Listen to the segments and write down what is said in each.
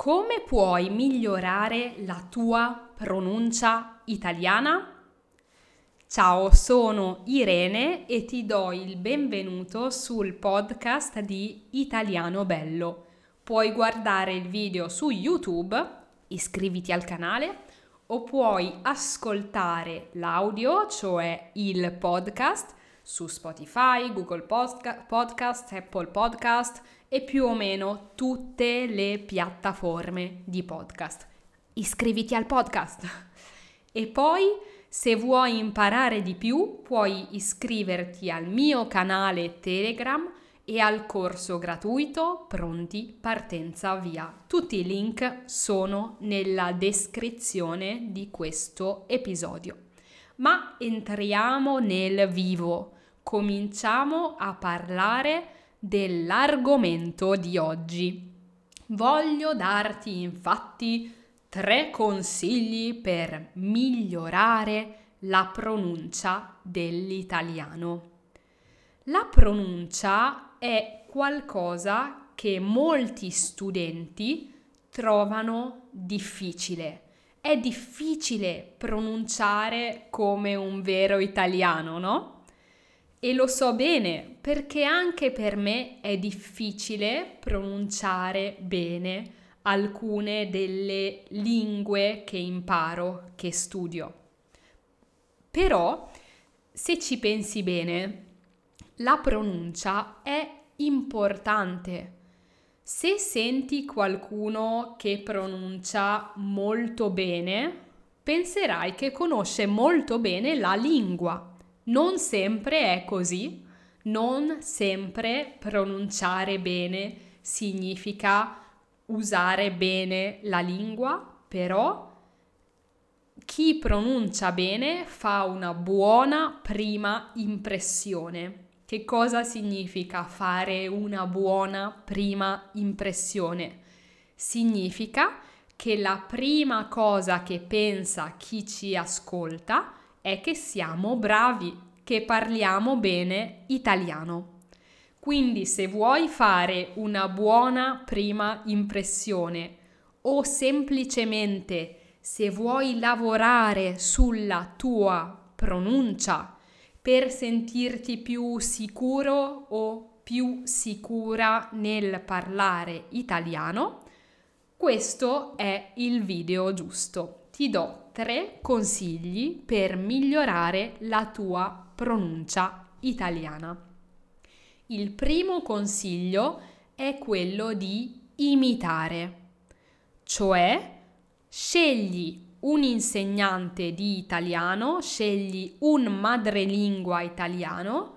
Come puoi migliorare la tua pronuncia italiana? Ciao, sono Irene e ti do il benvenuto sul podcast di Italiano Bello. Puoi guardare il video su YouTube, iscriviti al canale, o puoi ascoltare l'audio, cioè il podcast, su Spotify, Google Podcast, Apple Podcast e più o meno tutte le piattaforme di podcast. Iscriviti al podcast. E poi, se vuoi imparare di più, puoi iscriverti al mio canale Telegram e al corso gratuito Pronti Partenza Via. Tutti i link sono nella descrizione di questo episodio. Ma entriamo nel vivo. Cominciamo a parlare dell'argomento di oggi. Voglio darti infatti tre consigli per migliorare la pronuncia dell'italiano. La pronuncia è qualcosa che molti studenti trovano difficile. È difficile pronunciare come un vero italiano, no? E lo so bene perché anche per me è difficile pronunciare bene alcune delle lingue che imparo, che studio. Però, se ci pensi bene, la pronuncia è importante. Se senti qualcuno che pronuncia molto bene, penserai che conosce molto bene la lingua non sempre è così, non sempre pronunciare bene significa usare bene la lingua, però chi pronuncia bene fa una buona prima impressione. Che cosa significa fare una buona prima impressione? Significa che la prima cosa che pensa chi ci ascolta è che siamo bravi, che parliamo bene italiano. Quindi se vuoi fare una buona prima impressione o semplicemente se vuoi lavorare sulla tua pronuncia per sentirti più sicuro o più sicura nel parlare italiano, questo è il video giusto. Ti do tre consigli per migliorare la tua pronuncia italiana. Il primo consiglio è quello di imitare, cioè scegli un insegnante di italiano, scegli un madrelingua italiano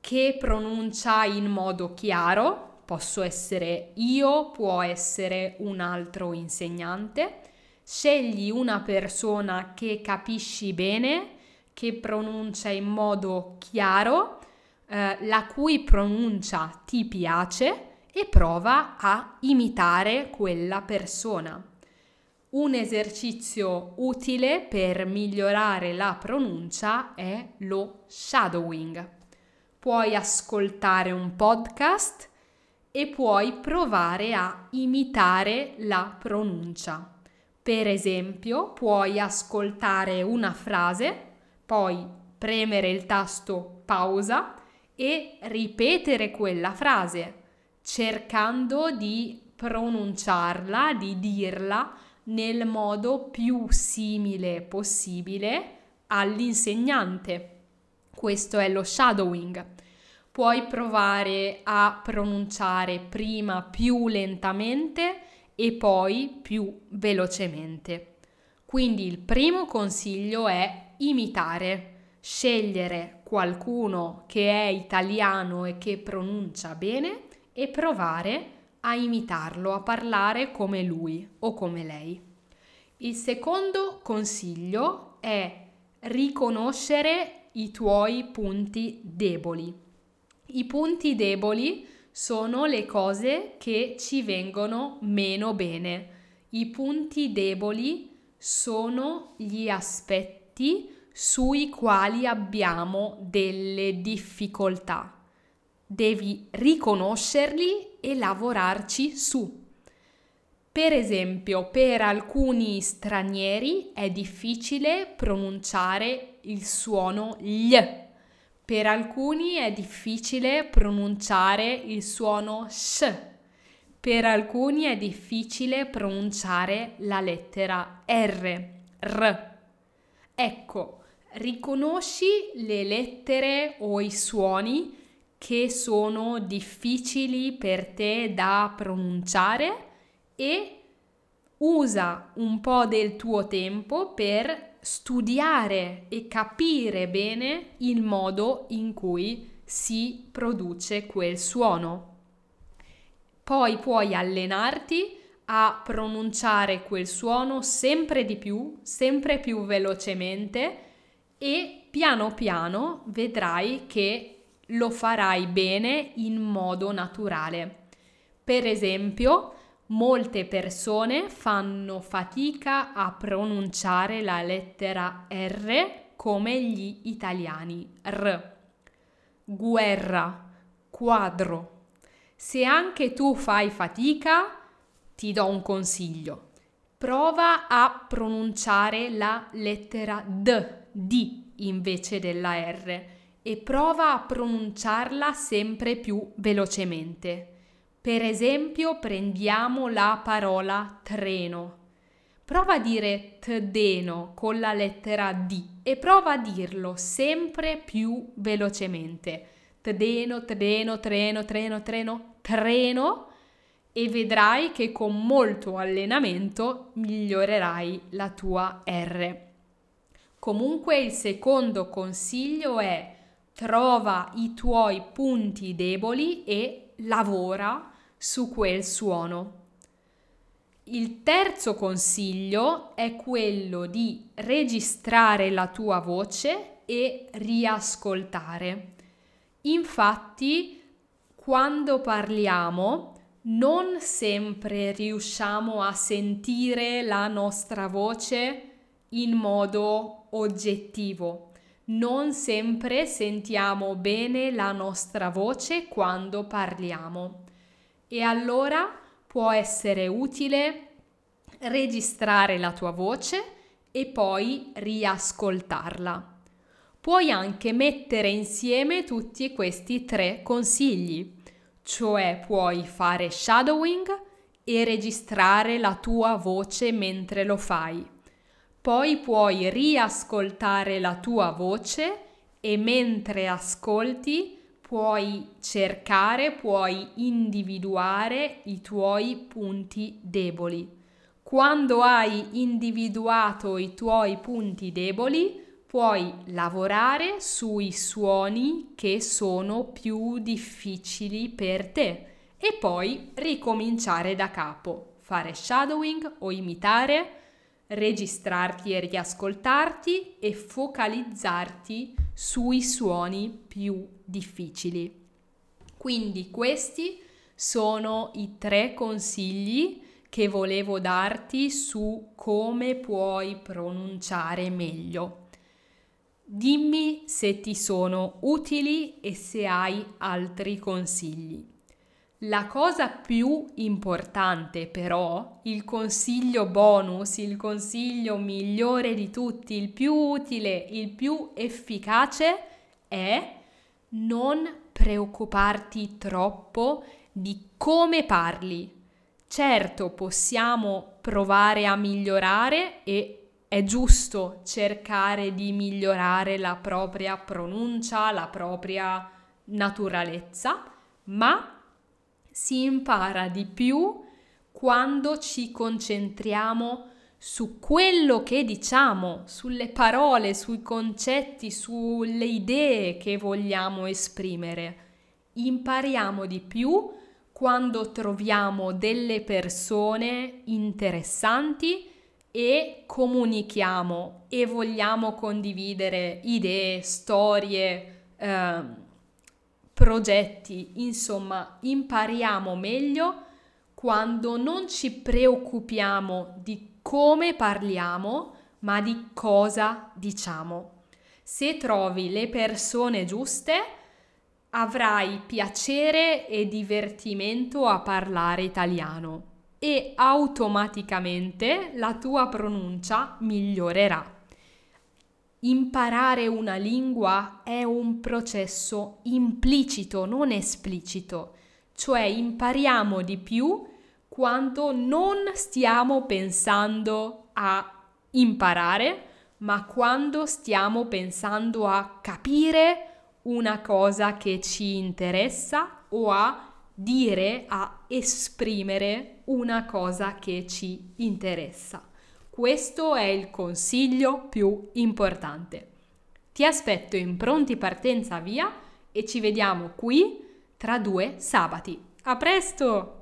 che pronuncia in modo chiaro, posso essere io, può essere un altro insegnante, Scegli una persona che capisci bene, che pronuncia in modo chiaro, eh, la cui pronuncia ti piace e prova a imitare quella persona. Un esercizio utile per migliorare la pronuncia è lo shadowing. Puoi ascoltare un podcast e puoi provare a imitare la pronuncia. Per esempio, puoi ascoltare una frase, poi premere il tasto pausa e ripetere quella frase, cercando di pronunciarla, di dirla nel modo più simile possibile all'insegnante. Questo è lo shadowing. Puoi provare a pronunciare prima più lentamente e poi più velocemente. Quindi il primo consiglio è imitare, scegliere qualcuno che è italiano e che pronuncia bene e provare a imitarlo, a parlare come lui o come lei. Il secondo consiglio è riconoscere i tuoi punti deboli. I punti deboli sono le cose che ci vengono meno bene. I punti deboli sono gli aspetti sui quali abbiamo delle difficoltà. Devi riconoscerli e lavorarci su. Per esempio, per alcuni stranieri è difficile pronunciare il suono gl. Per alcuni è difficile pronunciare il suono sh. Per alcuni è difficile pronunciare la lettera R, R. Ecco, riconosci le lettere o i suoni che sono difficili per te da pronunciare e usa un po' del tuo tempo per studiare e capire bene il modo in cui si produce quel suono. Poi puoi allenarti a pronunciare quel suono sempre di più, sempre più velocemente e piano piano vedrai che lo farai bene in modo naturale. Per esempio, molte persone fanno fatica a pronunciare la lettera R come gli italiani. R. Guerra, quadro. Se anche tu fai fatica, ti do un consiglio. Prova a pronunciare la lettera D, D invece della R e prova a pronunciarla sempre più velocemente. Per esempio, prendiamo la parola treno. Prova a dire tdeno con la lettera D e prova a dirlo sempre più velocemente. Tdeno, tdeno, treno, treno, treno, treno e vedrai che con molto allenamento migliorerai la tua R. Comunque il secondo consiglio è trova i tuoi punti deboli e lavora su quel suono. Il terzo consiglio è quello di registrare la tua voce e riascoltare. Infatti, quando parliamo, non sempre riusciamo a sentire la nostra voce in modo oggettivo non sempre sentiamo bene la nostra voce quando parliamo e allora può essere utile registrare la tua voce e poi riascoltarla. Puoi anche mettere insieme tutti questi tre consigli, cioè puoi fare shadowing e registrare la tua voce mentre lo fai poi puoi riascoltare la tua voce e mentre ascolti puoi cercare, puoi individuare i tuoi punti deboli. Quando hai individuato i tuoi punti deboli, puoi lavorare sui suoni che sono più difficili per te e poi ricominciare da capo, fare shadowing o imitare registrarti e riascoltarti e focalizzarti sui suoni più difficili. Quindi questi sono i tre consigli che volevo darti su come puoi pronunciare meglio. Dimmi se ti sono utili e se hai altri consigli. La cosa più importante però, il consiglio bonus, il consiglio migliore di tutti, il più utile, il più efficace è non preoccuparti troppo di come parli. Certo, possiamo provare a migliorare e è giusto cercare di migliorare la propria pronuncia, la propria naturalezza, ma si impara di più quando ci concentriamo su quello che diciamo, sulle parole, sui concetti, sulle idee che vogliamo esprimere. Impariamo di più quando troviamo delle persone interessanti e comunichiamo e vogliamo condividere idee, storie, eh, progetti, insomma, impariamo meglio quando non ci preoccupiamo di come parliamo, ma di cosa diciamo. Se trovi le persone giuste, avrai piacere e divertimento a parlare italiano. e automaticamente la tua pronuncia migliorerà. Imparare una lingua è un processo implicito, non esplicito, cioè impariamo di più quando non stiamo pensando a imparare, ma quando stiamo pensando a capire una cosa che ci interessa o a dire, a esprimere una cosa che ci interessa. Questo è il consiglio più importante. Ti aspetto in pronti partenza via e ci vediamo qui tra due sabati. A presto!